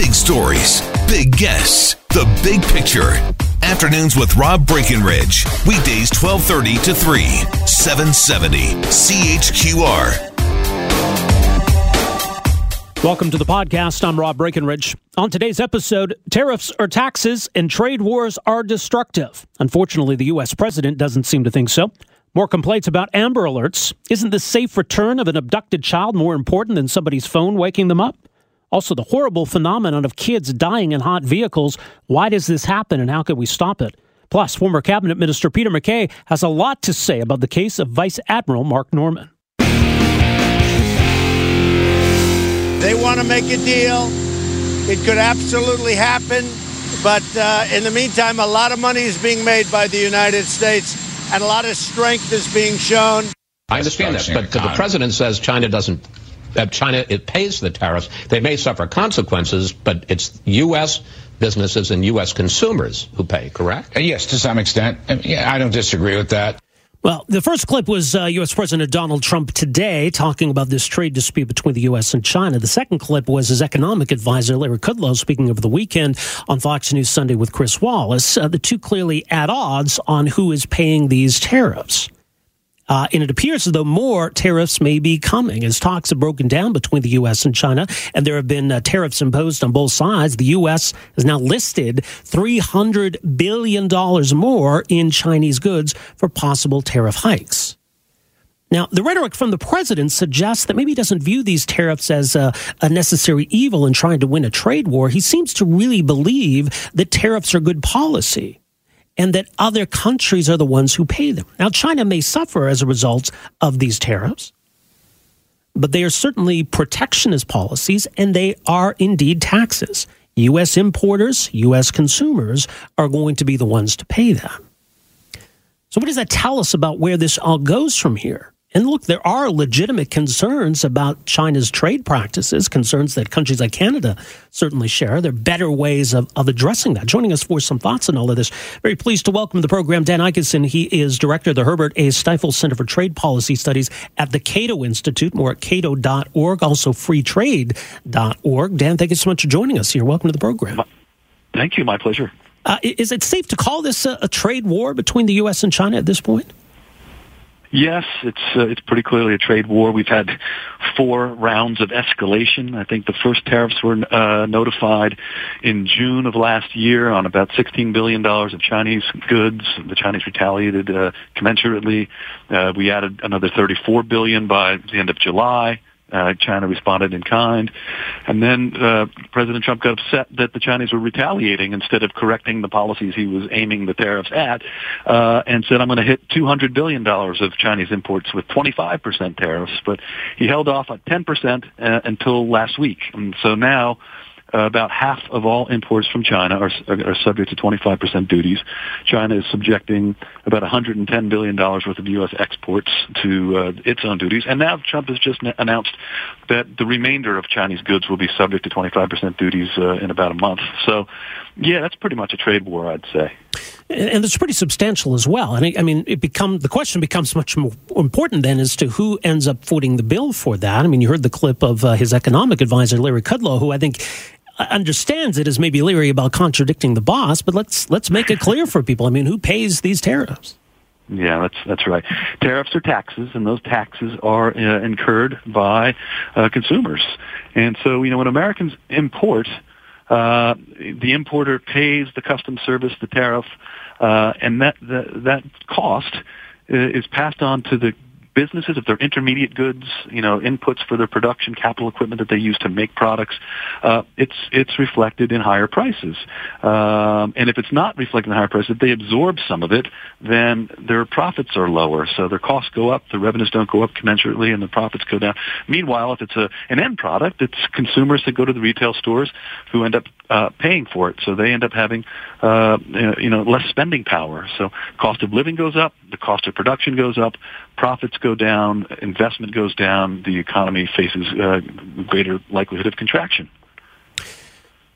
Big stories, big guests, the big picture. Afternoons with Rob Breckenridge. Weekdays 1230 to 3, 770 CHQR. Welcome to the podcast. I'm Rob Breckenridge. On today's episode, tariffs or taxes and trade wars are destructive. Unfortunately, the U.S. president doesn't seem to think so. More complaints about Amber Alerts. Isn't the safe return of an abducted child more important than somebody's phone waking them up? Also, the horrible phenomenon of kids dying in hot vehicles. Why does this happen and how can we stop it? Plus, former Cabinet Minister Peter MacKay has a lot to say about the case of Vice Admiral Mark Norman. They want to make a deal. It could absolutely happen. But uh, in the meantime, a lot of money is being made by the United States and a lot of strength is being shown. I understand that, but the president says China doesn't. Uh, China it pays the tariffs. They may suffer consequences, but it's U.S. businesses and U.S. consumers who pay. Correct? Uh, yes, to some extent. I don't disagree with that. Well, the first clip was uh, U.S. President Donald Trump today talking about this trade dispute between the U.S. and China. The second clip was his economic advisor, Larry Kudlow, speaking over the weekend on Fox News Sunday with Chris Wallace. Uh, the two clearly at odds on who is paying these tariffs. Uh, and it appears as though more tariffs may be coming as talks have broken down between the U.S. and China, and there have been uh, tariffs imposed on both sides. The U.S. has now listed $300 billion more in Chinese goods for possible tariff hikes. Now, the rhetoric from the president suggests that maybe he doesn't view these tariffs as a, a, necessary evil in trying to win a trade war. He seems to really believe that tariffs are good policy and that other countries are the ones who pay them. Now, China may suffer as a result of these tariffs, but they are certainly protectionist policies and they are indeed taxes. U.S. importers, U.S. consumers are going to be the ones to pay them. So, what does that tell us about where this all goes from here? And look, there are legitimate concerns about China's trade practices, concerns that countries like Canada certainly share. There are better ways of, of addressing that. Joining us for some thoughts on all of this, very pleased to welcome to the program Dan Ikenson. He is director of the Herbert A. Stiefel Center for Trade Policy Studies at the Cato Institute, more at cato.org, also freetrade.org. Dan, thank you so much for joining us here. Welcome to the program. Thank you. My pleasure. Uh, is it safe to call this a, a trade war between the U.S. and China at this point? Yes, it's uh, it's pretty clearly a trade war. We've had four rounds of escalation. I think the first tariffs were uh, notified in June of last year on about 16 billion dollars of Chinese goods. The Chinese retaliated uh, commensurately. Uh, we added another 34 billion by the end of July. Uh, China responded in kind. And then uh, President Trump got upset that the Chinese were retaliating instead of correcting the policies he was aiming the tariffs at uh, and said, I'm going to hit $200 billion of Chinese imports with 25% tariffs. But he held off at 10% uh, until last week. And so now uh, about half of all imports from China are, are subject to 25% duties. China is subjecting about $110 billion worth of U.S. exports to uh, its own duties. And now Trump has just announced that the remainder of Chinese goods will be subject to 25% duties uh, in about a month. So, yeah, that's pretty much a trade war, I'd say and it's pretty substantial as well. And I mean, it become the question becomes much more important then as to who ends up footing the bill for that. I mean, you heard the clip of uh, his economic advisor Larry Kudlow, who I think understands it as maybe leery about contradicting the boss, but let's let's make it clear for people. I mean, who pays these tariffs? Yeah, that's that's right. Tariffs are taxes, and those taxes are uh, incurred by uh, consumers. And so, you know, when Americans import, uh, the importer pays the customs service the tariff, uh, and that, that that cost uh, is passed on to the businesses, if they're intermediate goods, you know, inputs for their production, capital equipment that they use to make products, uh, it's it's reflected in higher prices. Um, and if it's not reflected in higher prices, if they absorb some of it, then their profits are lower. So their costs go up, the revenues don't go up commensurately, and the profits go down. Meanwhile, if it's a an end product, it's consumers that go to the retail stores who end up uh, paying for it. So they end up having, uh, you know, less spending power. So cost of living goes up, the cost of production goes up, profits go down, investment goes down, the economy faces uh, greater likelihood of contraction.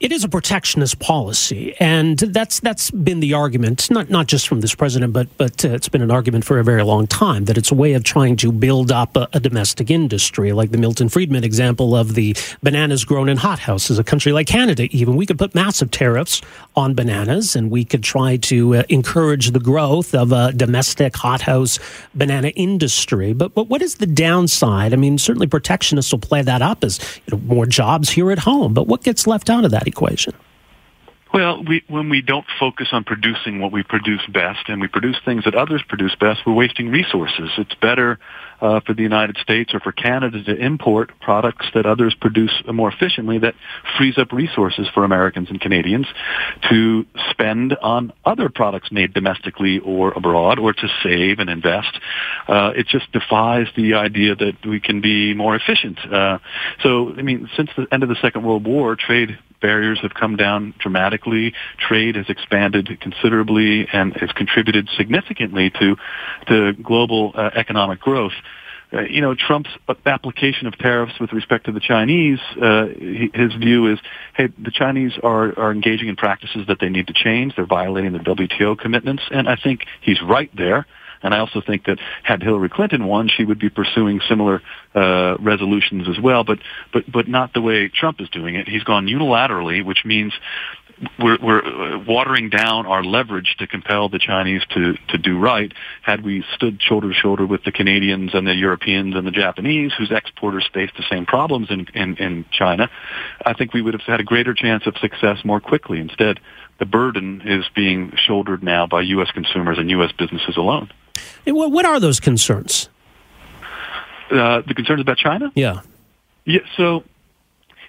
It is a protectionist policy, and that's that's been the argument, not not just from this president, but but uh, it's been an argument for a very long time that it's a way of trying to build up a, a domestic industry, like the Milton Friedman example of the bananas grown in hothouses. A country like Canada, even we could put massive tariffs on bananas, and we could try to uh, encourage the growth of a domestic hothouse banana industry. But but what is the downside? I mean, certainly protectionists will play that up as you know, more jobs here at home. But what gets left out of that equation? Well, we, when we don't focus on producing what we produce best and we produce things that others produce best, we're wasting resources. It's better uh, for the United States or for Canada to import products that others produce more efficiently that frees up resources for Americans and Canadians to spend on other products made domestically or abroad or to save and invest. Uh, it just defies the idea that we can be more efficient. Uh, so, I mean, since the end of the Second World War, trade barriers have come down dramatically. Trade has expanded considerably and has contributed significantly to to global uh, economic growth. Uh, you know, Trump's application of tariffs with respect to the Chinese, uh, his view is, hey, the Chinese are, are engaging in practices that they need to change. They're violating the WTO commitments, and I think he's right there. And I also think that had Hillary Clinton won, she would be pursuing similar uh, resolutions as well, but but but not the way Trump is doing it. He's gone unilaterally, which means we're, we're uh, watering down our leverage to compel the Chinese to, to do right. Had we stood shoulder to shoulder with the Canadians and the Europeans and the Japanese, whose exporters face the same problems in, in, in China, I think we would have had a greater chance of success more quickly. Instead, the burden is being shouldered now by U.S. consumers and U.S. businesses alone. What are those concerns? Uh, the concerns about China? Yeah. Yeah. So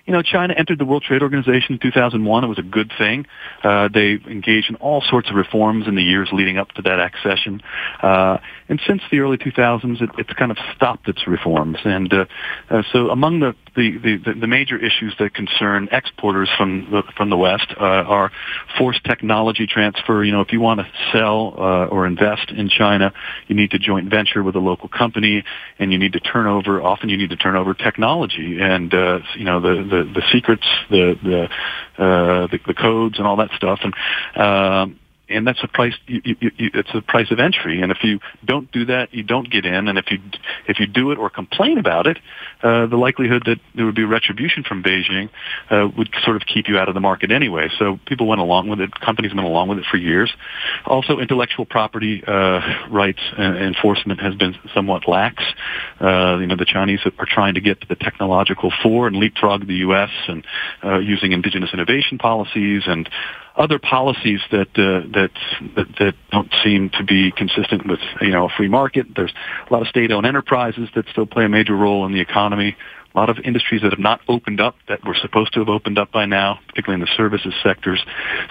you know, China entered the World Trade Organization in 2001. It was a good thing. Uh, they engaged in all sorts of reforms in the years leading up to that accession. Uh, and since the early 2000s, it, it's kind of stopped its reforms. And uh, uh, so among the, the, the, the major issues that concern exporters from the, from the West uh, are forced technology transfer. You know, if you want to sell uh, or invest in China, you need to joint venture with a local company and you need to turn over, often you need to turn over technology. And, uh, you know, the, the the secrets, the the uh, the, the codes, and all that stuff, and um, and that's a price. You, you, you, it's a price of entry. And if you don't do that, you don't get in. And if you if you do it or complain about it, uh, the likelihood that there would be retribution from Beijing uh, would sort of keep you out of the market anyway. So people went along with it. Companies went along with it for years. Also, intellectual property uh, rights enforcement has been somewhat lax. Uh, you know, the Chinese are trying to get to the technological fore and leapfrog the U.S. and uh, using indigenous innovation policies and other policies that, uh, that that don't seem to be consistent with you know a free market. There's a lot of state-owned enterprises that still play a major role in the economy. A lot of industries that have not opened up that were supposed to have opened up by now, particularly in the services sectors.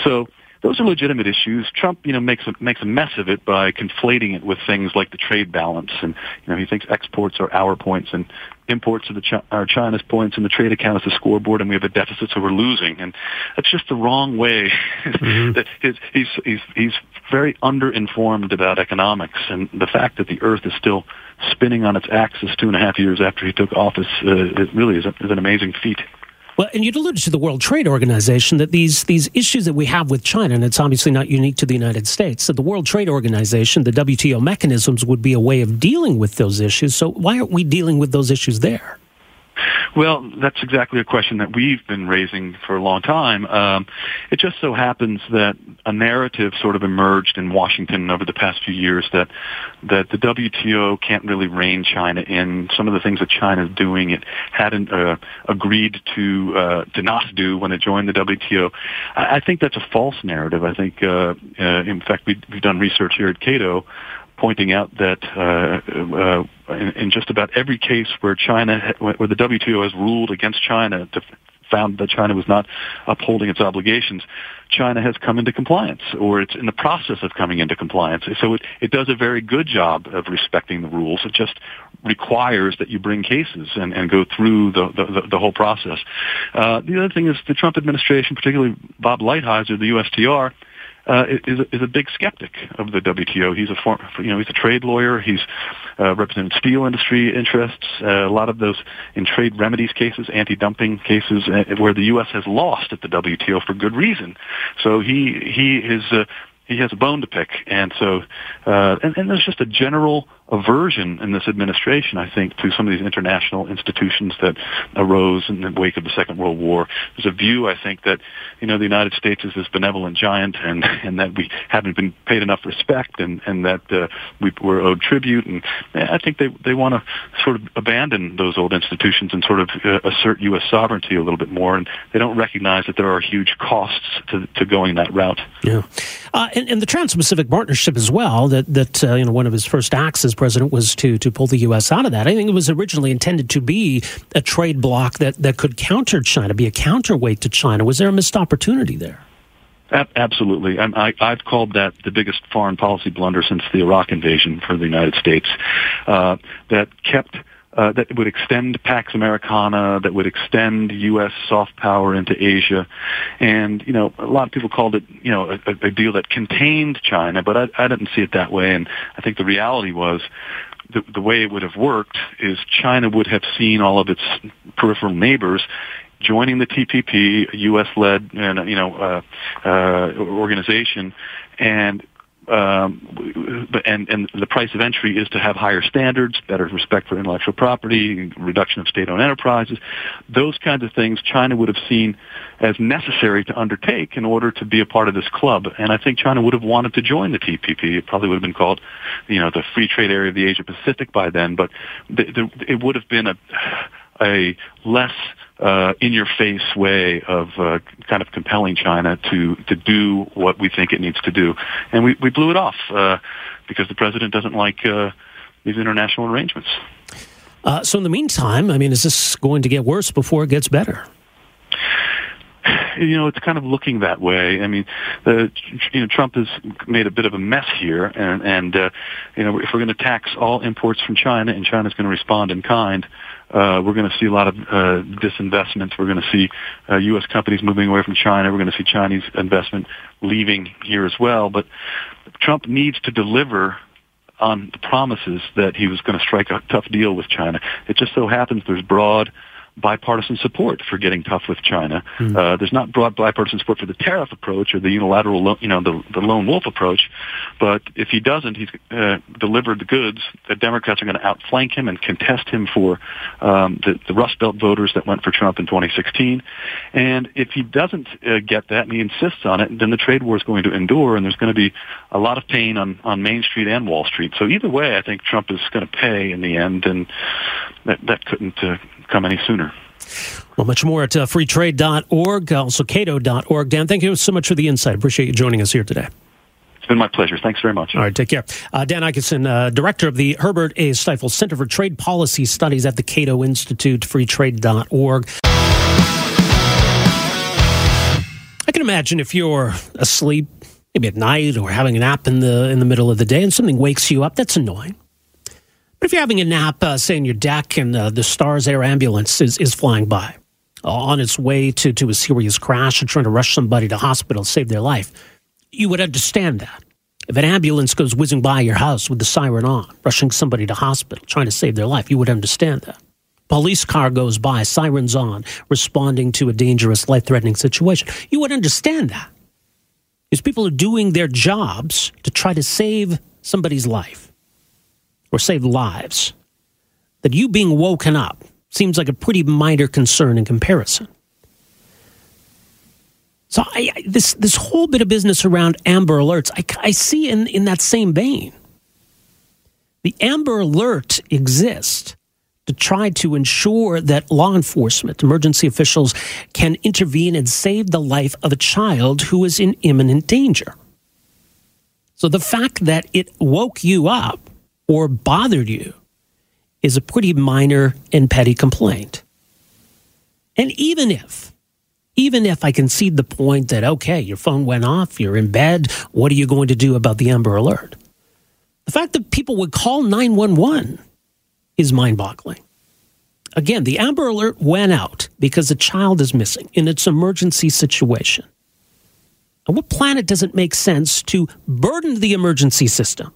So those are legitimate issues. Trump, you know, makes a, makes a mess of it by conflating it with things like the trade balance, and you know, he thinks exports are our points and imports are, the are China's points, and the trade account is the scoreboard, and we have a deficit, so we're losing, and that's just the wrong way. Mm-hmm. he's, he's he's he's very underinformed about economics, and the fact that the Earth is still spinning on its axis two and a half years after he took office, uh, it really is, a, is an amazing feat. Well, and you'd alluded to the World Trade Organization that these these issues that we have with China, and it's obviously not unique to the United States, that the World Trade Organization, the WTO mechanisms would be a way of dealing with those issues. So why aren't we dealing with those issues there? Well, that's exactly a question that we've been raising for a long time. Um, it just so happens that a narrative sort of emerged in Washington over the past few years that that the WTO can't really rein China in. Some of the things that China is doing, it hadn't uh, agreed to uh, to not do when it joined the WTO. I, I think that's a false narrative. I think, uh, uh, in fact, we've done research here at Cato pointing out that uh, uh, in, in, just about every case where China, where the WTO has ruled against China to found that China was not upholding its obligations, China has come into compliance, or it's in the process of coming into compliance. So it, it does a very good job of respecting the rules. It just requires that you bring cases and, and go through the, the, the whole process. Uh, the other thing is the Trump administration, particularly Bob Lighthizer, the USTR, uh, is, is a big skeptic of the WTO. He's a form, you know, he's a trade lawyer. He's uh, represented steel industry interests. Uh, a lot of those in trade remedies cases, anti-dumping cases, uh, where the U.S. has lost at the WTO for good reason. So he he is. Uh, he has a bone to pick, and so uh, and, and there's just a general aversion in this administration, I think, to some of these international institutions that arose in the wake of the Second World War. There's a view, I think, that you know the United States is this benevolent giant, and and that we haven't been paid enough respect, and and that uh, we were owed tribute, and I think they they want to sort of abandon those old institutions and sort of uh, assert U.S. sovereignty a little bit more, and they don't recognize that there are huge costs to to going that route. Yeah, uh, and, and the Trans-Pacific Partnership as well. That that uh, you know one of his first acts as president was to to pull the U.S. out of that. I think it was originally intended to be a trade bloc that that could counter China, be a counterweight to China. Was there a missed opportunity there? Absolutely. I, have called that the biggest foreign policy blunder since the Iraq invasion for the United States. Uh, that kept uh, that would extend Pax Americana, that would extend U.S. soft power into Asia. And, you know, a lot of people called it, you know, a, a deal that contained China, but I, I didn't see it that way. And I think the reality was the, the way it would have worked is China would have seen all of its peripheral neighbors joining the TPP, U.S.-led, and you know, uh, uh, organization, and um, and, and the price of entry is to have higher standards, better respect for intellectual property, reduction of state-owned enterprises. Those kinds of things China would have seen as necessary to undertake in order to be a part of this club. And I think China would have wanted to join the TPP. It probably would have been called, you know, the free trade area of the Asia Pacific by then, but the, the, it would have been a, a less uh, in-your-face way of uh, kind of compelling China to to do what we think it needs to do, and we we blew it off uh, because the president doesn't like uh, these international arrangements. Uh, so, in the meantime, I mean, is this going to get worse before it gets better? you know, it's kind of looking that way. I mean, the, you know, Trump has made a bit of a mess here, and and uh, you know, if we're going to tax all imports from China, and China's going to respond in kind, uh, we're going to see a lot of uh, disinvestment. We're going to see uh, U.S. companies moving away from China. We're going to see Chinese investment leaving here as well. But Trump needs to deliver on the promises that he was going to strike a tough deal with China. It just so happens there's broad bipartisan support for getting tough with China. Mm. Uh, there's not broad bipartisan support for the tariff approach or the unilateral, you know, the, the lone wolf approach. But if he doesn't, he's uh, delivered the goods. The Democrats are going to outflank him and contest him for um, the, the Rust Belt voters that went for Trump in 2016. And if he doesn't uh, get that and he insists on it, then the trade war is going to endure, and there's going to be a lot of pain on on Main Street and Wall Street. So either way, I think Trump is going to pay in the end, and that that couldn't uh, come any sooner. Well, much more at uh, freetrade.org, also cato.org. Dan, thank you so much for the insight. Appreciate you joining us here today. It's been my pleasure. Thanks very much. All right, take care. Uh, Dan Ikenson, uh, director of the Herbert A. Stiefel Center for Trade Policy Studies at the Cato Institute, freetrade.org. I can imagine if you're asleep, maybe at night, or having a nap in the in the middle of the day, and something wakes you up. That's annoying. But if you're having a nap, uh, say, in your deck and uh, the Stars Air ambulance is, is flying by uh, on its way to, to a serious crash or trying to rush somebody to hospital, save their life, you would understand that. If an ambulance goes whizzing by your house with the siren on, rushing somebody to hospital, trying to save their life, you would understand that. Police car goes by, sirens on, responding to a dangerous, life threatening situation. You would understand that. Because people are doing their jobs to try to save somebody's life or save lives, that you being woken up seems like a pretty minor concern in comparison. So I, this this whole bit of business around Amber Alerts, I, I see in, in that same vein. The Amber Alert exists to try to ensure that law enforcement, emergency officials can intervene and save the life of a child who is in imminent danger. So the fact that it woke you up or bothered you is a pretty minor and petty complaint. And even if, even if I concede the point that, okay, your phone went off, you're in bed, what are you going to do about the Amber Alert? The fact that people would call 911 is mind boggling. Again, the Amber Alert went out because a child is missing in its emergency situation. On what planet does it make sense to burden the emergency system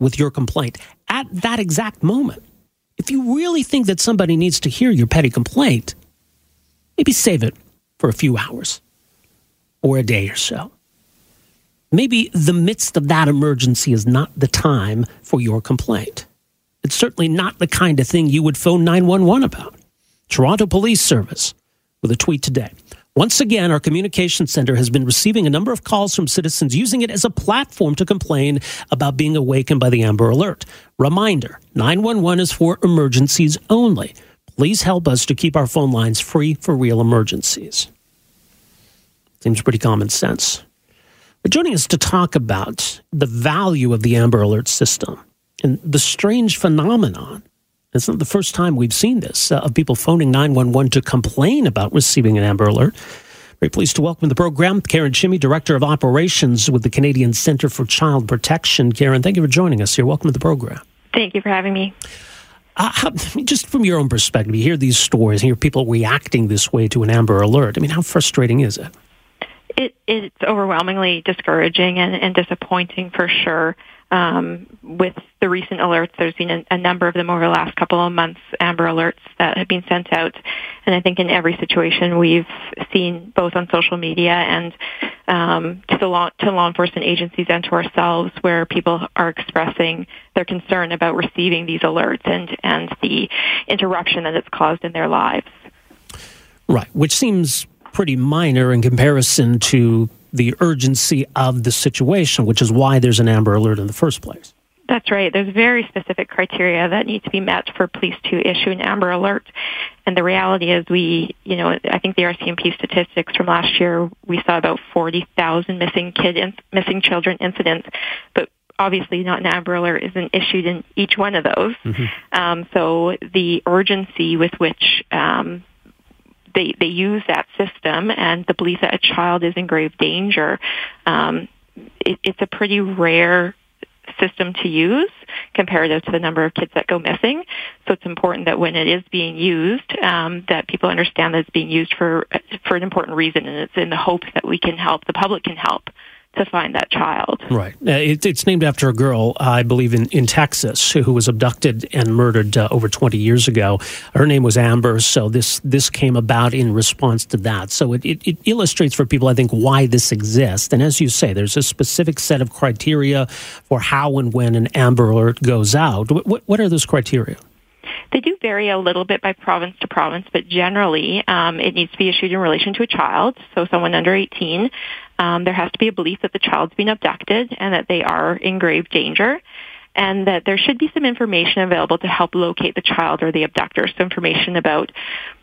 with your complaint at that exact moment? If you really think that somebody needs to hear your petty complaint, maybe save it for a few hours or a day or so. Maybe the midst of that emergency is not the time for your complaint. It's certainly not the kind of thing you would phone 911 about. Toronto Police Service with a tweet today. Once again, our communication center has been receiving a number of calls from citizens using it as a platform to complain about being awakened by the Amber Alert. Reminder 911 is for emergencies only. Please help us to keep our phone lines free for real emergencies. Seems pretty common sense. But joining us to talk about the value of the Amber Alert system and the strange phenomenon it's not the first time we've seen this uh, of people phoning 911 to complain about receiving an Amber Alert. Very pleased to welcome to the program Karen Chimmy, Director of Operations with the Canadian Centre for Child Protection. Karen, thank you for joining us here. Welcome to the program. Thank you for having me. Uh, how, just from your own perspective, you hear these stories, and hear people reacting this way to an Amber Alert. I mean, how frustrating is it? It, it's overwhelmingly discouraging and, and disappointing for sure um, with the recent alerts, there's been a, a, number of them over the last couple of months, Amber alerts that have been sent out. And I think in every situation we've seen both on social media and um, to law to law enforcement agencies and to ourselves, where people are expressing their concern about receiving these alerts and and the interruption that it's caused in their lives. Right, which seems pretty minor in comparison to the urgency of the situation, which is why there's an Amber Alert in the first place. That's right. There's very specific criteria that need to be met for police to issue an Amber Alert. And the reality is we, you know, I think the RCMP statistics from last year, we saw about 40,000 missing kid, in, missing children incidents, but obviously not an Amber Alert isn't issued in each one of those. Mm-hmm. Um, so the urgency with which um, they they use that system and the belief that a child is in grave danger. Um, it, it's a pretty rare system to use comparative to the number of kids that go missing. So it's important that when it is being used, um, that people understand that it's being used for for an important reason, and it's in the hope that we can help, the public can help to find that child. Right. Uh, it, it's named after a girl, I believe, in, in Texas who was abducted and murdered uh, over 20 years ago. Her name was Amber, so this, this came about in response to that. So it, it, it illustrates for people, I think, why this exists. And as you say, there's a specific set of criteria for how and when an Amber Alert goes out. What, what are those criteria? They do vary a little bit by province to province, but generally um, it needs to be issued in relation to a child, so someone under 18. Um, there has to be a belief that the child's been abducted and that they are in grave danger and that there should be some information available to help locate the child or the abductor. So information about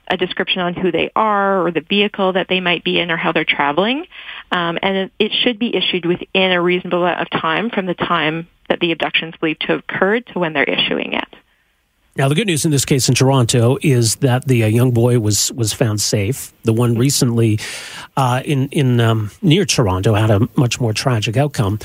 a description on who they are or the vehicle that they might be in or how they're traveling. Um, and it, it should be issued within a reasonable amount of time from the time that the abduction is believed to have occurred to when they're issuing it. Now, the good news in this case in Toronto is that the uh, young boy was was found safe. The one recently uh, in in um, near Toronto had a much more tragic outcome.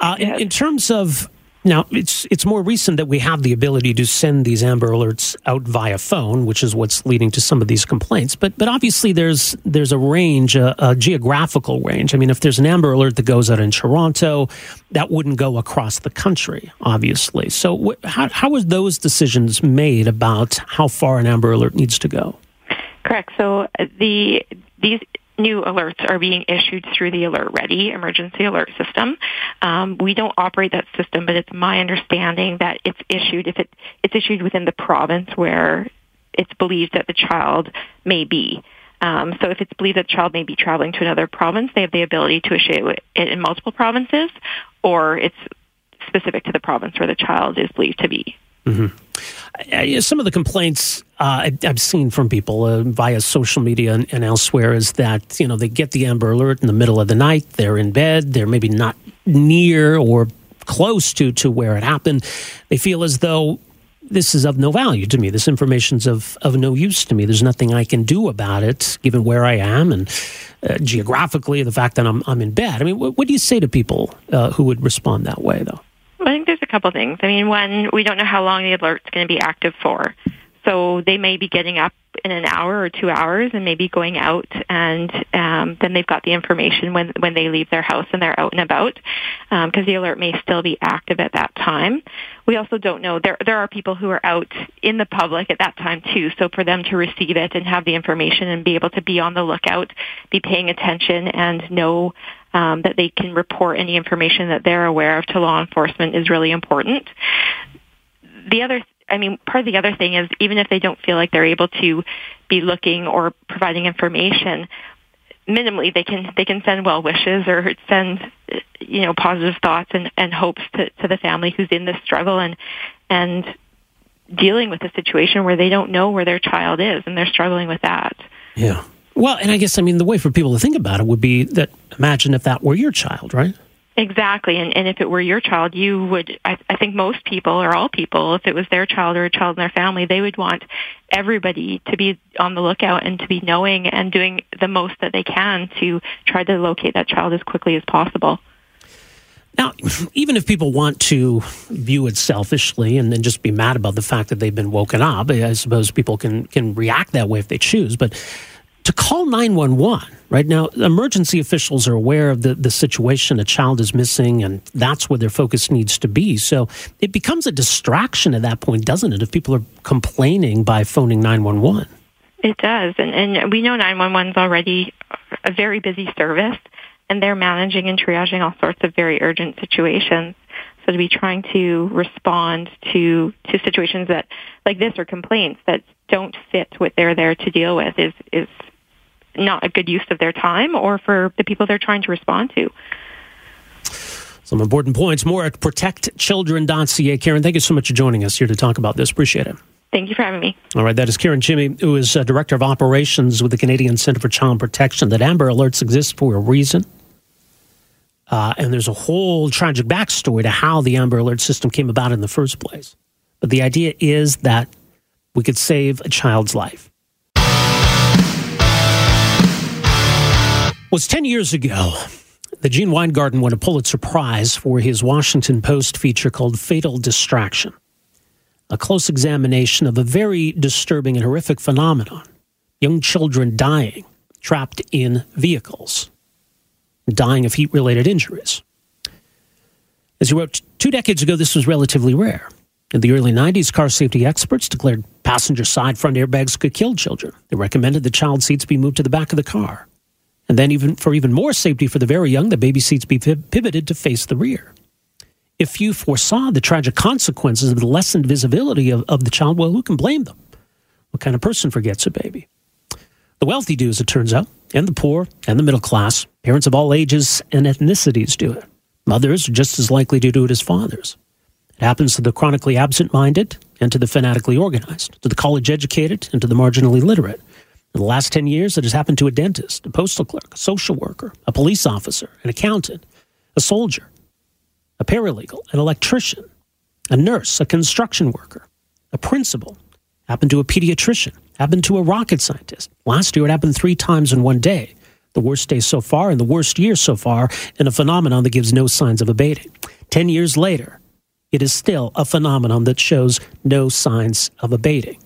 Uh, in, in terms of now, it's it's more recent that we have the ability to send these Amber Alerts out via phone, which is what's leading to some of these complaints. But but obviously, there's there's a range, a, a geographical range. I mean, if there's an Amber Alert that goes out in Toronto, that wouldn't go across the country, obviously. So wh- how how was those decisions made about how far an Amber Alert needs to go? Correct. So uh, the these new alerts are being issued through the Alert Ready emergency alert system. Um, we don't operate that system, but it's my understanding that it's issued if it it's issued within the province where it's believed that the child may be. Um, so if it's believed that the child may be traveling to another province, they have the ability to issue it in multiple provinces, or it's specific to the province where the child is believed to be. Mm-hmm. Uh, some of the complaints uh, I've seen from people uh, via social media and, and, elsewhere is that you know they get the Amber Alert in the middle of the night. They're in bed. They're maybe not near or close to to where it happened. They feel as though this is of no value to me. This information's of of no use to me. There's nothing I can do about it, given where I am and uh, geographically, the fact that I'm I'm in bed. I mean, what, what do you say to people uh, who would respond that way, though? I think there's a couple things. I mean, one, we don't know how long the alert's going to be active for. So they may be getting up in an hour or two hours and maybe going out and um, then they've got the information when when they leave their house and they're out and about because um, the alert may still be active at that time. We also don't know there there are people who are out in the public at that time too. So for them to receive it and have the information and be able to be on the lookout, be paying attention and know um, that they can report any information that they're aware of to law enforcement is really important. The other I mean, part of the other thing is even if they don't feel like they're able to be looking or providing information, minimally they can they can send well wishes or send you know positive thoughts and, and hopes to, to the family who's in this struggle and and dealing with a situation where they don't know where their child is and they're struggling with that. Yeah. Well, and I guess I mean the way for people to think about it would be that imagine if that were your child, right? Exactly. And, and if it were your child, you would, I, I think most people or all people, if it was their child or a child in their family, they would want everybody to be on the lookout and to be knowing and doing the most that they can to try to locate that child as quickly as possible. Now, even if people want to view it selfishly and then just be mad about the fact that they've been woken up, I suppose people can, can react that way if they choose. But to call 911 right now emergency officials are aware of the, the situation a child is missing and that's where their focus needs to be. So it becomes a distraction at that point doesn't it if people are complaining by phoning 911 it does. And, and we know 911 is already a very busy service and they're managing and triaging all sorts of very urgent situations. So to be trying to respond to to situations that like this or complaints that don't fit what they're there to deal with is is not a good use of their time or for the people they're trying to respond to. Some important points. More at protectchildren.ca. Karen, thank you so much for joining us here to talk about this. Appreciate it. Thank you for having me. All right, that is Karen Jimmy, who is uh, Director of Operations with the Canadian Centre for Child Protection. That Amber Alerts exist for a reason. Uh, and there's a whole tragic backstory to how the Amber Alert system came about in the first place. But the idea is that we could save a child's life. Was 10 years ago. The Gene Weingarten won a Pulitzer Prize for his Washington Post feature called Fatal Distraction, a close examination of a very disturbing and horrific phenomenon young children dying trapped in vehicles, dying of heat related injuries. As he wrote, two decades ago, this was relatively rare. In the early 90s, car safety experts declared passenger side front airbags could kill children. They recommended the child seats be moved to the back of the car. And then, even for even more safety for the very young, the baby seats be pivoted to face the rear. If you foresaw the tragic consequences of the lessened visibility of, of the child, well, who can blame them? What kind of person forgets a baby? The wealthy do, as it turns out, and the poor and the middle class. Parents of all ages and ethnicities do it. Mothers are just as likely to do it as fathers. It happens to the chronically absent minded and to the fanatically organized, to the college educated and to the marginally literate. In the last 10 years, it has happened to a dentist, a postal clerk, a social worker, a police officer, an accountant, a soldier, a paralegal, an electrician, a nurse, a construction worker, a principal, happened to a pediatrician, happened to a rocket scientist. Last year, it happened three times in one day. The worst day so far and the worst year so far, in a phenomenon that gives no signs of abating. Ten years later, it is still a phenomenon that shows no signs of abating.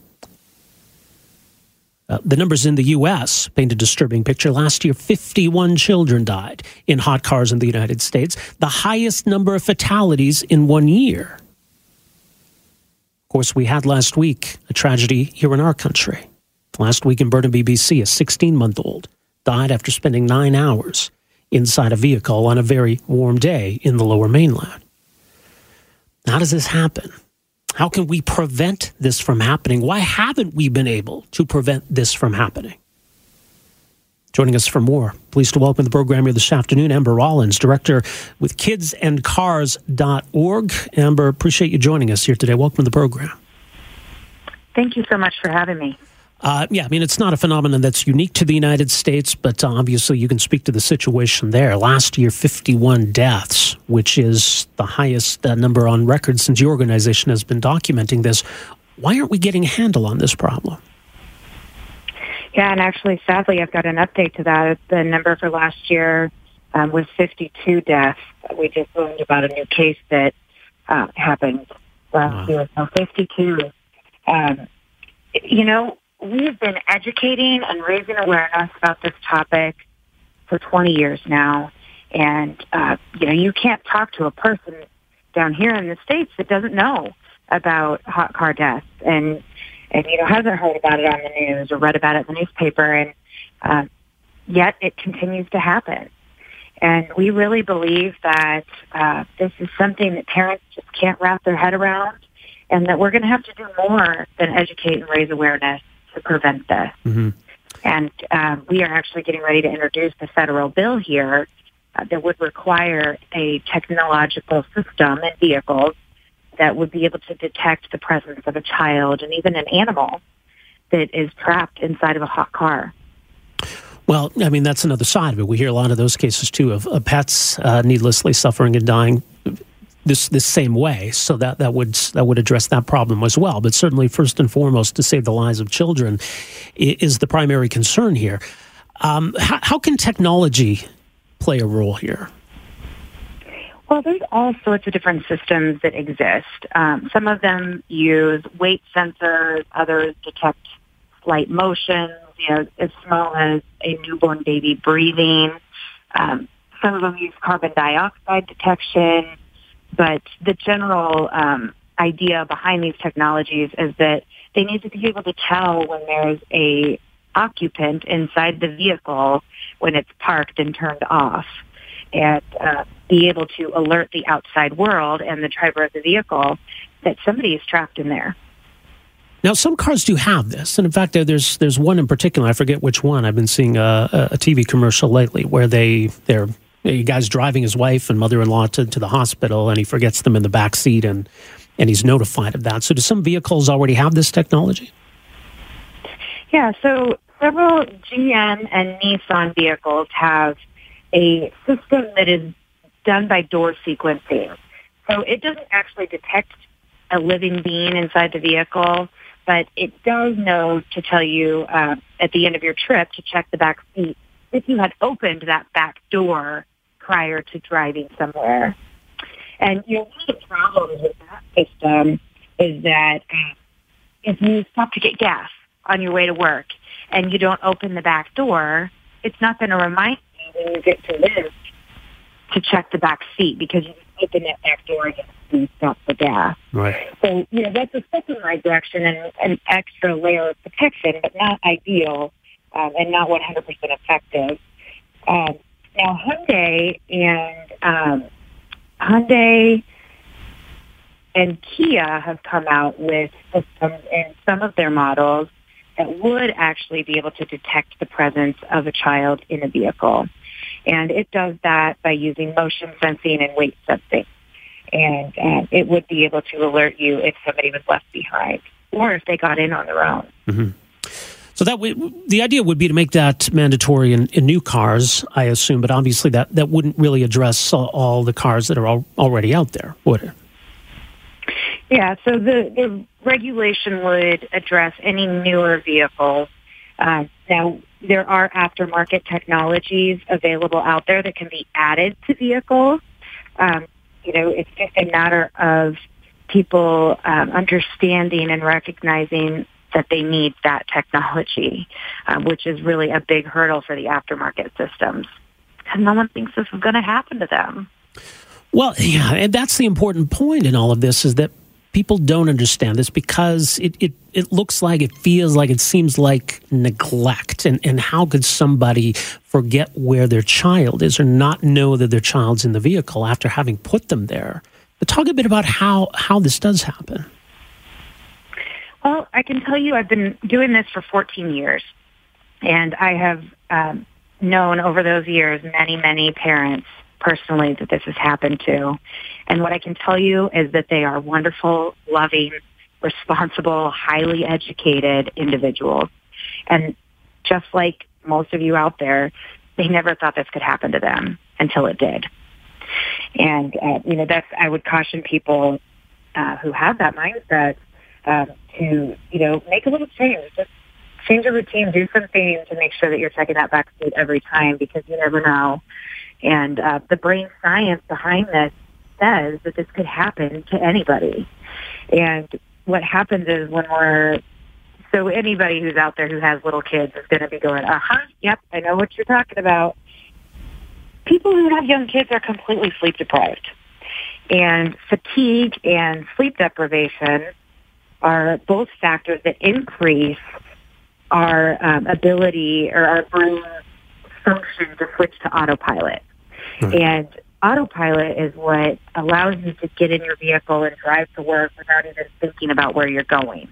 Uh, the numbers in the U.S. paint a disturbing picture. Last year, 51 children died in hot cars in the United States, the highest number of fatalities in one year. Of course, we had last week a tragedy here in our country. Last week in Burnaby, BC, a 16 month old died after spending nine hours inside a vehicle on a very warm day in the lower mainland. How does this happen? How can we prevent this from happening? Why haven't we been able to prevent this from happening? Joining us for more, pleased to welcome the program here this afternoon, Amber Rollins, director with kidsandcars.org. Amber, appreciate you joining us here today. Welcome to the program. Thank you so much for having me. Uh, yeah, I mean, it's not a phenomenon that's unique to the United States, but obviously you can speak to the situation there. Last year, 51 deaths, which is the highest uh, number on record since your organization has been documenting this. Why aren't we getting a handle on this problem? Yeah, and actually, sadly, I've got an update to that. The number for last year um, was 52 deaths. We just learned about a new case that uh, happened last wow. year. So 52. Um, you know, we've been educating and raising awareness about this topic for 20 years now. And, uh, you know, you can't talk to a person down here in the States that doesn't know about hot car deaths and, and, you know, hasn't heard about it on the news or read about it in the newspaper. And, uh, yet it continues to happen. And we really believe that uh, this is something that parents just can't wrap their head around and that we're going to have to do more than educate and raise awareness to prevent this. Mm-hmm. And um, we are actually getting ready to introduce a federal bill here uh, that would require a technological system in vehicles that would be able to detect the presence of a child and even an animal that is trapped inside of a hot car. Well, I mean, that's another side of it. We hear a lot of those cases too of, of pets uh, needlessly suffering and dying this this same way. So that that would that would address that problem as well. But certainly, first and foremost, to save the lives of children is the primary concern here. Um, how, how can technology play a role here? Well, there's all sorts of different systems that exist. Um, some of them use weight sensors. Others detect slight motions. You know, as small as a newborn baby breathing. Um, some of them use carbon dioxide detection. But the general um, idea behind these technologies is that they need to be able to tell when there's a occupant inside the vehicle when it's parked and turned off and uh, be able to alert the outside world and the driver of the vehicle that somebody is trapped in there. Now, some cars do have this, and in fact, there's there's one in particular. I forget which one. I've been seeing a, a TV commercial lately where they they're a guy's driving his wife and mother-in-law to, to the hospital and he forgets them in the back seat and and he's notified of that. So do some vehicles already have this technology? Yeah so several gm and nissan vehicles have a system that is done by door sequencing. So it doesn't actually detect a living being inside the vehicle but it does know to tell you uh, at the end of your trip to check the back seat if you had opened that back door prior to driving somewhere. And you know, one of the problems with that system is that uh, if you stop to get gas on your way to work and you don't open the back door, it's not going to remind you when you get to live to check the back seat because you open that back door again and stop the gas. Right. So, you know, that's a step in the right direction and an extra layer of protection, but not ideal um, and not 100% effective. Um, now, Hyundai and um, Hyundai and Kia have come out with systems in some of their models that would actually be able to detect the presence of a child in a vehicle. And it does that by using motion sensing and weight sensing. And it would be able to alert you if somebody was left behind or if they got in on their own. Mm-hmm. So that the idea would be to make that mandatory in, in, new cars, I assume, but obviously that, that wouldn't really address all, all the cars that are all, already out there, would it? Yeah, so the, the regulation would address any newer vehicles. Uh, now, there are aftermarket technologies available out there that can be added to vehicles. Um, you know, it's just a matter of people um, understanding and recognizing that they need that technology, uh, which is really a big hurdle for the aftermarket systems. Because no one thinks this is going to happen to them. Well, yeah, and that's the important point in all of this is that people don't understand this because it, it, it looks like, it feels like, it seems like neglect. And, and how could somebody forget where their child is or not know that their child's in the vehicle after having put them there? But talk a bit about how, how this does happen. Well, I can tell you I've been doing this for 14 years, and I have um, known over those years many, many parents personally that this has happened to. And what I can tell you is that they are wonderful, loving, responsible, highly educated individuals. And just like most of you out there, they never thought this could happen to them until it did. And, uh, you know, that's, I would caution people uh, who have that mindset um, to, you know, make a little change. Just change your routine, do something to make sure that you're checking that back seat every time because you never know. And uh, the brain science behind this says that this could happen to anybody. And what happens is when we're So anybody who's out there who has little kids is going to be going, uh huh, yep, I know what you're talking about. People who have young kids are completely sleep deprived. And fatigue and sleep deprivation are both factors that increase our um, ability or our brain function to switch to autopilot. Mm-hmm. And autopilot is what allows you to get in your vehicle and drive to work without even thinking about where you're going.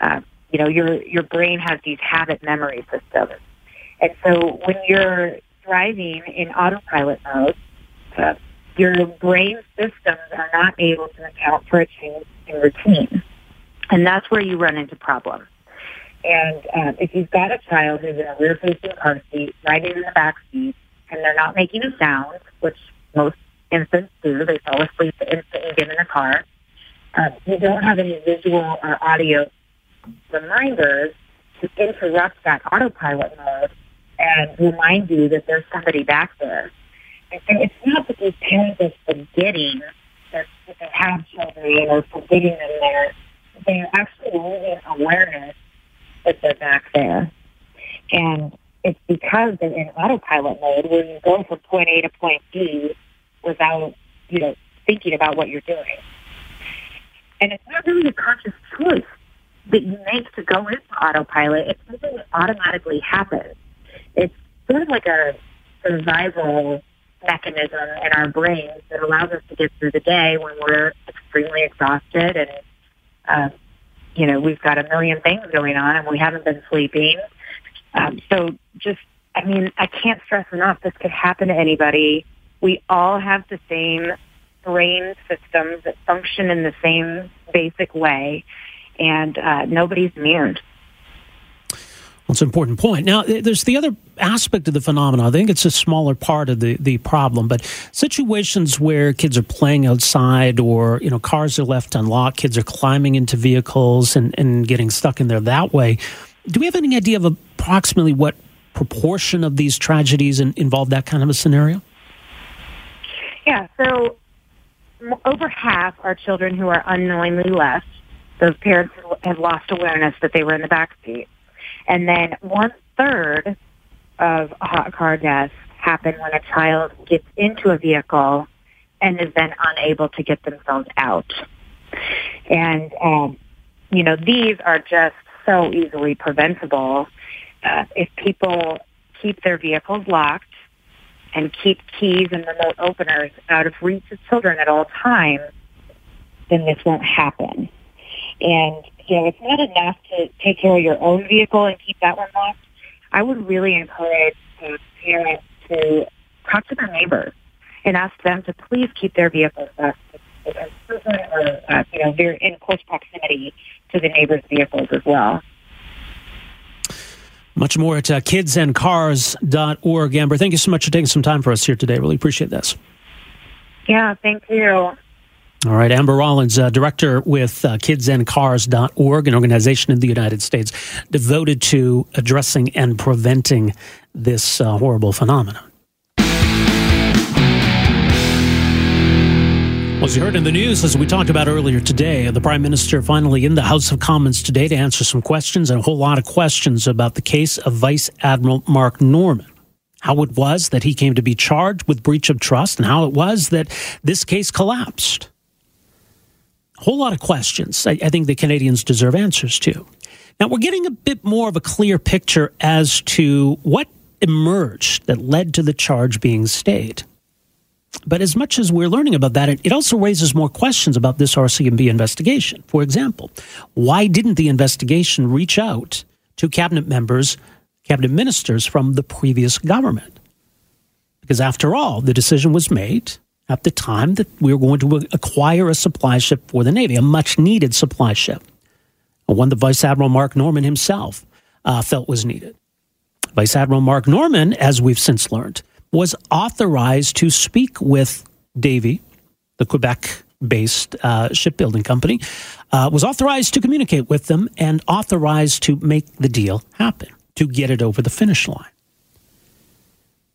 Uh, you know, your your brain has these habit memory systems, and so when you're driving in autopilot mode, uh, your brain systems are not able to account for a change in routine, and that's where you run into problems. And um, if you've got a child who's in a rear-facing car seat, riding in the back seat, and they're not making a sound, which most infants do, they fall asleep the instant you get in the car. Um, you don't have any visual or audio reminders to interrupt that autopilot mode and remind you that there's somebody back there. And so it's not that these parents are forgetting that, they have children or forgetting them there. They're actually losing awareness that they're back there. And it's because they're in autopilot mode where you go from point A to point B without, you know, thinking about what you're doing. And it's not really a conscious choice that you make to go into autopilot. It's something that automatically happens. It's sort of like a survival mechanism in our brains that allows us to get through the day when we're extremely exhausted and, uh, you know, we've got a million things going on and we haven't been sleeping. Um, so just, I mean, I can't stress enough, this could happen to anybody. We all have the same brain systems that function in the same basic way, and uh, nobody's immune. It's an important point. Now, there's the other aspect of the phenomenon. I think it's a smaller part of the, the problem, but situations where kids are playing outside or, you know, cars are left unlocked, kids are climbing into vehicles and, and getting stuck in there that way. Do we have any idea of approximately what proportion of these tragedies in, involve that kind of a scenario? Yeah, so over half are children who are unknowingly left. Those parents have lost awareness that they were in the back seat. And then one third of hot car deaths happen when a child gets into a vehicle and is then unable to get themselves out. And, um, you know, these are just so easily preventable uh, if people keep their vehicles locked and keep keys and remote openers out of reach of children at all times, then this won't happen. And, know, it's not enough to take care of your own vehicle and keep that one locked. I would really encourage uh, parents to talk to their neighbors and ask them to please keep their vehicles locked children are, uh, you know, they're in close proximity to the neighbors' vehicles as well. Much more at uh, kidsandcars.org. Amber, thank you so much for taking some time for us here today. Really appreciate this. Yeah, thank you. All right, Amber Rollins, uh, director with uh, kidsandcars.org, an organization in the United States devoted to addressing and preventing this uh, horrible phenomenon. Well, as you heard in the news, as we talked about earlier today, the Prime Minister finally in the House of Commons today to answer some questions and a whole lot of questions about the case of Vice Admiral Mark Norman. How it was that he came to be charged with breach of trust and how it was that this case collapsed. Whole lot of questions I, I think the Canadians deserve answers to. Now, we're getting a bit more of a clear picture as to what emerged that led to the charge being stayed. But as much as we're learning about that, it also raises more questions about this RCMP investigation. For example, why didn't the investigation reach out to cabinet members, cabinet ministers from the previous government? Because after all, the decision was made at the time that we were going to acquire a supply ship for the Navy, a much needed supply ship, one that Vice Admiral Mark Norman himself uh, felt was needed. Vice Admiral Mark Norman, as we've since learned, was authorized to speak with Davie, the Quebec based uh, shipbuilding company, uh, was authorized to communicate with them and authorized to make the deal happen, to get it over the finish line.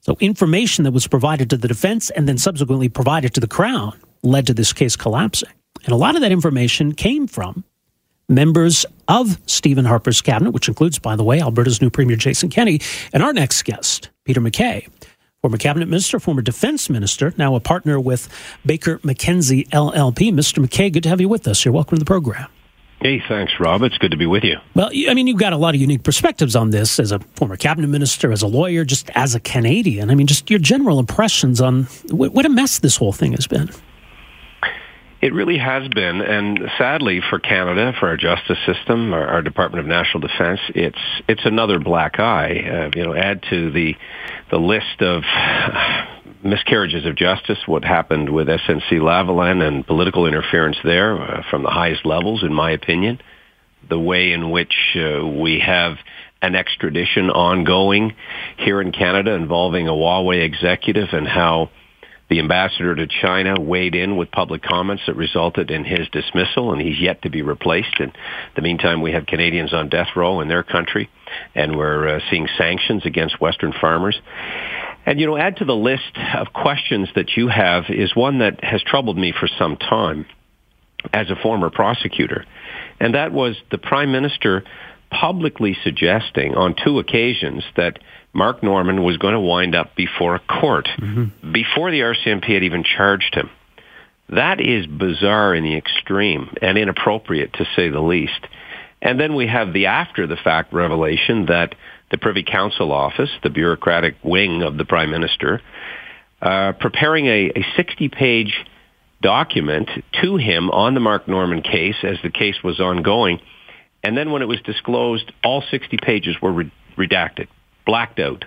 So, information that was provided to the defense and then subsequently provided to the Crown led to this case collapsing. And a lot of that information came from members of Stephen Harper's cabinet, which includes, by the way, Alberta's new Premier Jason Kenney, and our next guest, Peter MacKay, former cabinet minister, former defense minister, now a partner with Baker McKenzie LLP. Mr. MacKay, good to have you with us. You're welcome to the program. Hey, thanks, Rob. It's good to be with you. Well, I mean, you've got a lot of unique perspectives on this as a former cabinet minister, as a lawyer, just as a Canadian. I mean, just your general impressions on what a mess this whole thing has been. It really has been, and sadly for Canada, for our justice system, our, our Department of National Defense, it's it's another black eye. Uh, you know, add to the the list of miscarriages of justice, what happened with SNC Lavalin and political interference there uh, from the highest levels, in my opinion. The way in which uh, we have an extradition ongoing here in Canada involving a Huawei executive and how the ambassador to China weighed in with public comments that resulted in his dismissal, and he's yet to be replaced. In the meantime, we have Canadians on death row in their country, and we're uh, seeing sanctions against Western farmers. And, you know, add to the list of questions that you have is one that has troubled me for some time as a former prosecutor. And that was the Prime Minister publicly suggesting on two occasions that Mark Norman was going to wind up before a court mm-hmm. before the RCMP had even charged him. That is bizarre in the extreme and inappropriate to say the least. And then we have the after the fact revelation that the Privy Council office, the bureaucratic wing of the Prime Minister, uh, preparing a, a 60 page document to him on the Mark Norman case as the case was ongoing. And then when it was disclosed, all 60 pages were re- redacted blacked out.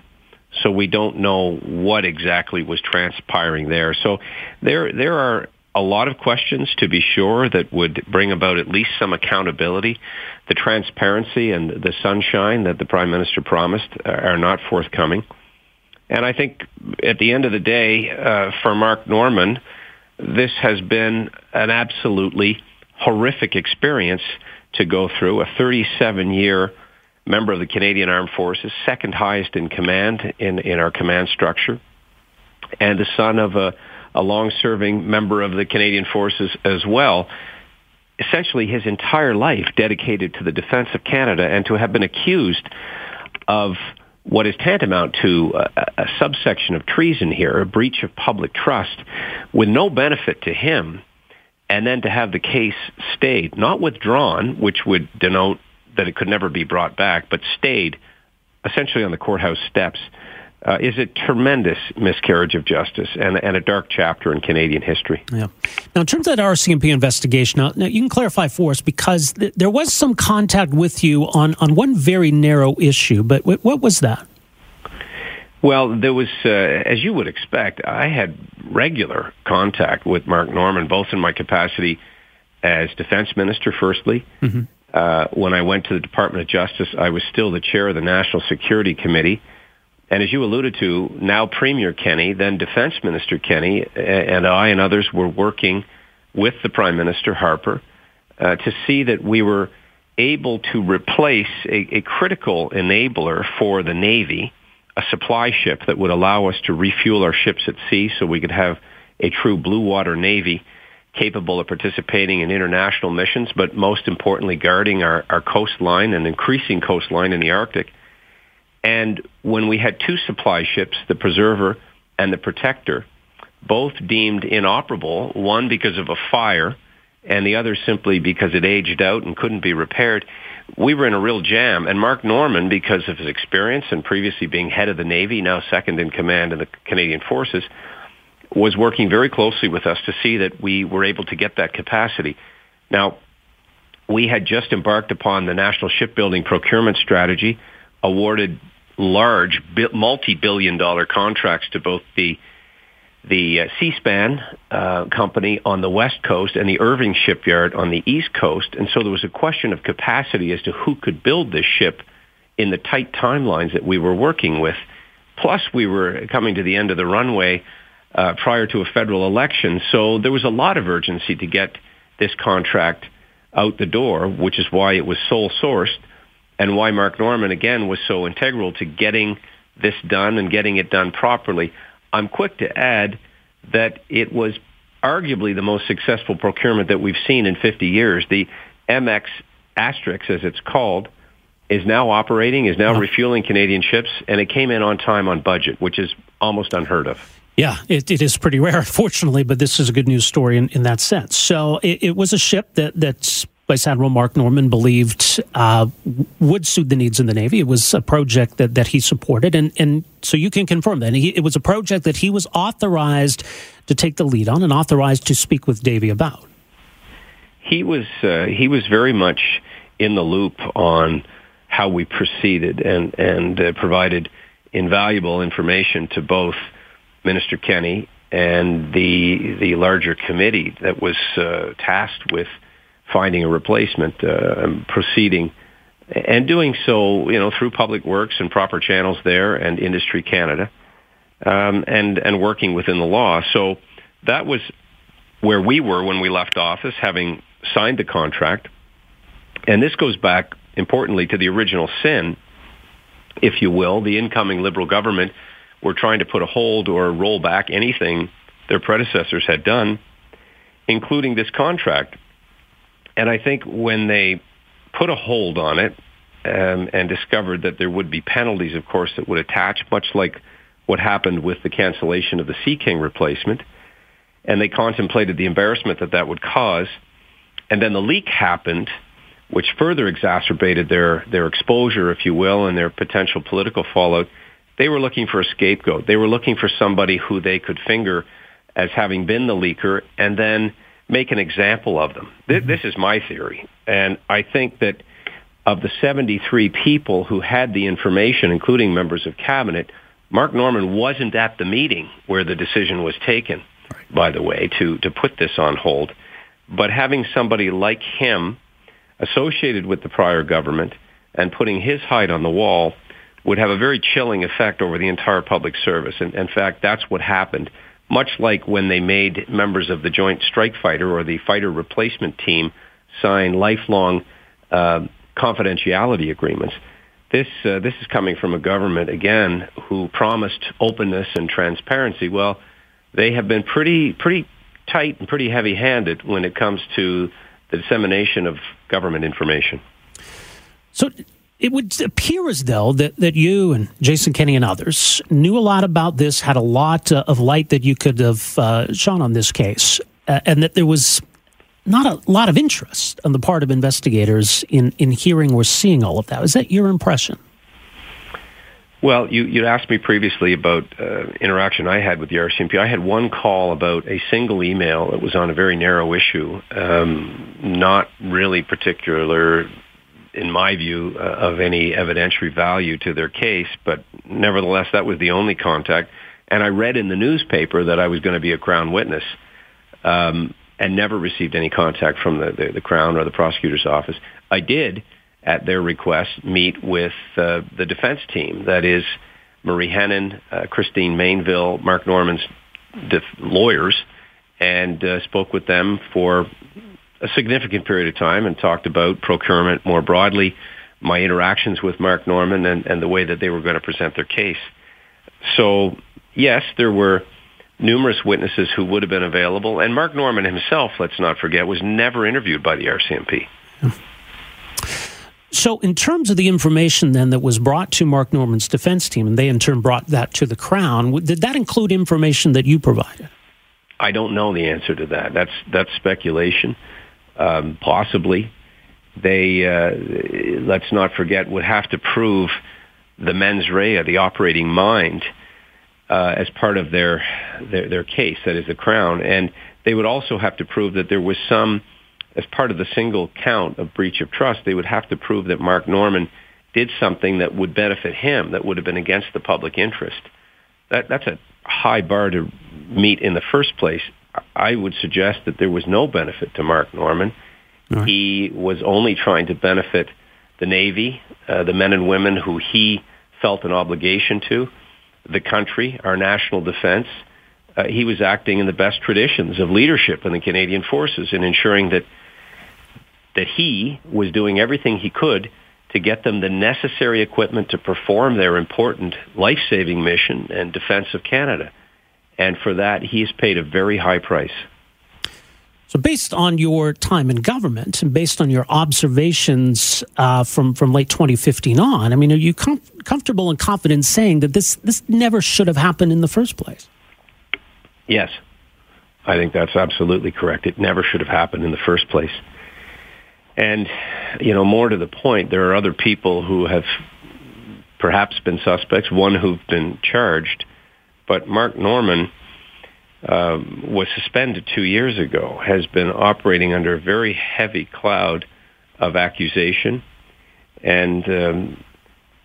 So we don't know what exactly was transpiring there. So there, there are a lot of questions to be sure that would bring about at least some accountability. The transparency and the sunshine that the prime minister promised are not forthcoming. And I think at the end of the day, uh, for Mark Norman, this has been an absolutely horrific experience to go through a 37 year member of the Canadian Armed Forces, second highest in command in, in our command structure, and the son of a, a long-serving member of the Canadian Forces as well. Essentially, his entire life dedicated to the defense of Canada, and to have been accused of what is tantamount to a, a subsection of treason here, a breach of public trust, with no benefit to him, and then to have the case stayed, not withdrawn, which would denote that it could never be brought back, but stayed essentially on the courthouse steps, uh, is a tremendous miscarriage of justice and, and, a dark chapter in Canadian history. Yeah. Now, in terms of that RCMP investigation, now, now you can clarify for us because th- there was some contact with you on, on one very narrow issue, but w- what was that? Well, there was, uh, as you would expect, I had regular contact with Mark Norman, both in my capacity as defense minister, firstly, mm-hmm. Uh, when I went to the Department of Justice, I was still the chair of the National Security Committee. And as you alluded to, now Premier Kenney, then Defense Minister Kenney, and I and others were working with the Prime Minister Harper uh, to see that we were able to replace a, a critical enabler for the Navy, a supply ship that would allow us to refuel our ships at sea so we could have a true blue water Navy capable of participating in international missions, but most importantly, guarding our, our coastline and increasing coastline in the Arctic. And when we had two supply ships, the Preserver and the Protector, both deemed inoperable, one because of a fire and the other simply because it aged out and couldn't be repaired, we were in a real jam. And Mark Norman, because of his experience and previously being head of the Navy, now second in command in the Canadian Forces, was working very closely with us to see that we were able to get that capacity. Now, we had just embarked upon the National Shipbuilding Procurement Strategy, awarded large multi-billion dollar contracts to both the the uh, Seaspan uh, company on the west coast and the Irving shipyard on the east coast. And so there was a question of capacity as to who could build this ship in the tight timelines that we were working with. Plus, we were coming to the end of the runway uh, prior to a federal election. So there was a lot of urgency to get this contract out the door, which is why it was sole sourced and why Mark Norman, again, was so integral to getting this done and getting it done properly. I'm quick to add that it was arguably the most successful procurement that we've seen in 50 years. The MX Asterix, as it's called, is now operating, is now uh-huh. refueling Canadian ships, and it came in on time on budget, which is almost unheard of. Yeah, it, it is pretty rare, unfortunately, but this is a good news story in, in that sense. So it, it was a ship that that's Vice Admiral Mark Norman believed uh, would suit the needs of the Navy. It was a project that, that he supported, and, and so you can confirm that. He, it was a project that he was authorized to take the lead on and authorized to speak with Davie about. He was uh, he was very much in the loop on how we proceeded and and uh, provided invaluable information to both Minister Kenney and the the larger committee that was uh, tasked with finding a replacement uh, proceeding and doing so, you know, through public works and proper channels there and Industry Canada, um, and and working within the law. So that was where we were when we left office, having signed the contract. And this goes back importantly to the original sin, if you will, the incoming Liberal government were trying to put a hold or roll back anything their predecessors had done, including this contract. And I think when they put a hold on it um, and discovered that there would be penalties, of course, that would attach, much like what happened with the cancellation of the Sea King replacement, and they contemplated the embarrassment that that would cause, and then the leak happened, which further exacerbated their their exposure, if you will, and their potential political fallout. They were looking for a scapegoat. They were looking for somebody who they could finger as having been the leaker, and then make an example of them. This, mm-hmm. this is my theory. And I think that of the 73 people who had the information, including members of cabinet, Mark Norman wasn't at the meeting where the decision was taken, right. by the way, to, to put this on hold. But having somebody like him associated with the prior government and putting his hide on the wall would have a very chilling effect over the entire public service. And in fact, that's what happened much like when they made members of the Joint Strike Fighter or the fighter replacement team sign lifelong uh, confidentiality agreements. This uh, this is coming from a government again who promised openness and transparency. Well, they have been pretty pretty tight and pretty heavy-handed when it comes to the dissemination of government information. So it would appear as though that, that you and Jason Kenney and others knew a lot about this, had a lot uh, of light that you could have uh, shone on this case, uh, and that there was not a lot of interest on the part of investigators in, in hearing or seeing all of that. Is that your impression? Well, you, you asked me previously about uh, interaction I had with the RCMP. I had one call about a single email that was on a very narrow issue, um, not really particular in my view, uh, of any evidentiary value to their case. But nevertheless, that was the only contact. And I read in the newspaper that I was going to be a Crown witness, um, and never received any contact from the, the, the Crown or the prosecutor's office. I did, at their request, meet with uh, the defense team. That is Marie Henein, uh, Christine Mainville, Mark Norman's def- lawyers, and uh, spoke with them for a significant period of time and talked about procurement more broadly, my interactions with Mark Norman and, and the way that they were going to present their case. So, yes, there were numerous witnesses who would have been available. And Mark Norman himself, let's not forget, was never interviewed by the RCMP. So, in terms of the information then that was brought to Mark Norman's defense team, and they in turn brought that to the Crown, did that include information that you provided? I don't know the answer to that. That's that's speculation um, possibly. They, uh, let's not forget, would have to prove the mens rea, the operating mind, uh, as part of their, their their case. That is the crown, and they would also have to prove that there was some, as part of the single count of breach of trust, they would have to prove that Mark Norman did something that would benefit him, that would have been against the public interest. That that's a high bar to meet in the first place. I would suggest that there was no benefit to Mark Norman. Right. He was only trying to benefit the Navy, uh, the men and women who he felt an obligation to, the country, our national defense. Uh, he was acting in the best traditions of leadership in the Canadian forces and ensuring that that he was doing everything he could to get them the necessary equipment to perform their important life-saving mission and defense of Canada and for that he's paid a very high price. So, based on your time in government and based on your observations uh, from from late 2015 on, I mean, are you com- comfortable and confident saying that this this never should have happened in the first place? Yes, I think that's absolutely correct. It never should have happened in the first place. And you know, more to the point, there are other people who have perhaps been suspects, one who've been charged, but Mark Norman um, was suspended two years ago, has been operating under a very heavy cloud of accusation, and um,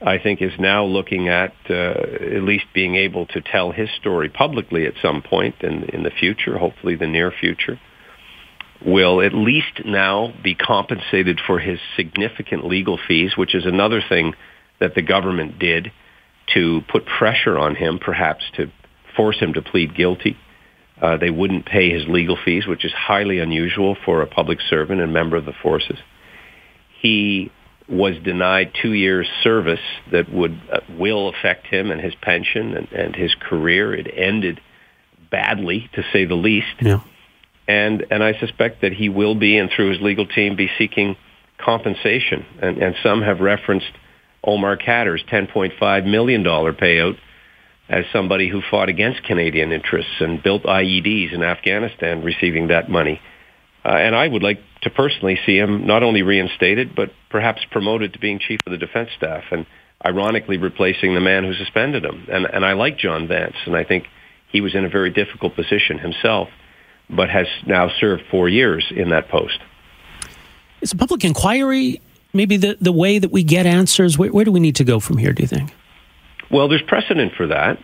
I think is now looking at uh, at least being able to tell his story publicly at some point in, in the future, hopefully the near future, will at least now be compensated for his significant legal fees, which is another thing that the government did to put pressure on him, perhaps to force him to plead guilty. Uh, they wouldn't pay his legal fees, which is highly unusual for a public servant and member of the forces. He was denied two years service that would uh, will affect him and his pension and, and his career. It ended badly, to say the least. Yeah. And and I suspect that he will be, and through his legal team, be seeking compensation. And, and some have referenced Omar Khadr's $10.5 million payout as somebody who fought against Canadian interests and built IEDs in Afghanistan receiving that money. Uh, and I would like to personally see him not only reinstated, but perhaps promoted to being chief of the defense staff and ironically replacing the man who suspended him. And, and I like John Vance, and I think he was in a very difficult position himself, but has now served four years in that post. Is a public inquiry maybe the, the way that we get answers? Where, where do we need to go from here, do you think? Well, there's precedent for that.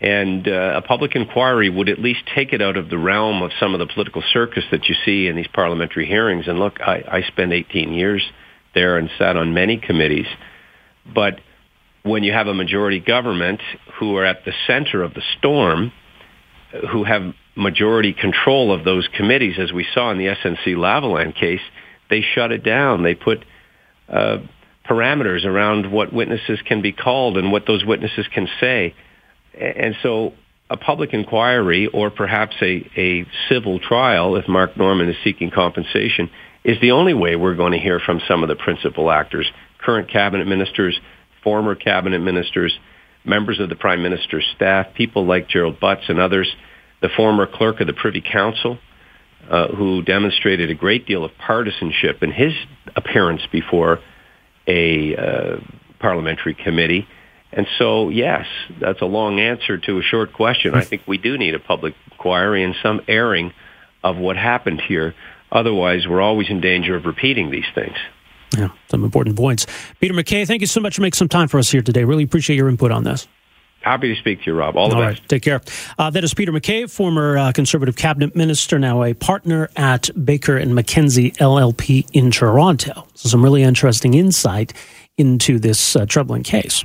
And uh, a public inquiry would at least take it out of the realm of some of the political circus that you see in these parliamentary hearings. And look, I, I spent 18 years there and sat on many committees. But when you have a majority government who are at the center of the storm, who have majority control of those committees, as we saw in the SNC Lavalin case, they shut it down. They put uh, parameters around what witnesses can be called and what those witnesses can say. And so a public inquiry or perhaps a, a civil trial, if Mark Norman is seeking compensation, is the only way we're going to hear from some of the principal actors, current cabinet ministers, former cabinet ministers, members of the prime minister's staff, people like Gerald Butts and others, the former clerk of the Privy Council, uh, who demonstrated a great deal of partisanship in his appearance before a uh, parliamentary committee. And so, yes, that's a long answer to a short question. I think we do need a public inquiry and some airing of what happened here. Otherwise, we're always in danger of repeating these things. Yeah, some important points. Peter MacKay, thank you so much for making some time for us here today. Really appreciate your input on this. Happy to speak to you, Rob. All the All best. Take care. Uh, that is Peter MacKay, former uh, Conservative cabinet minister, now a partner at Baker and McKenzie LLP in Toronto. So some really interesting insight into this uh, troubling case.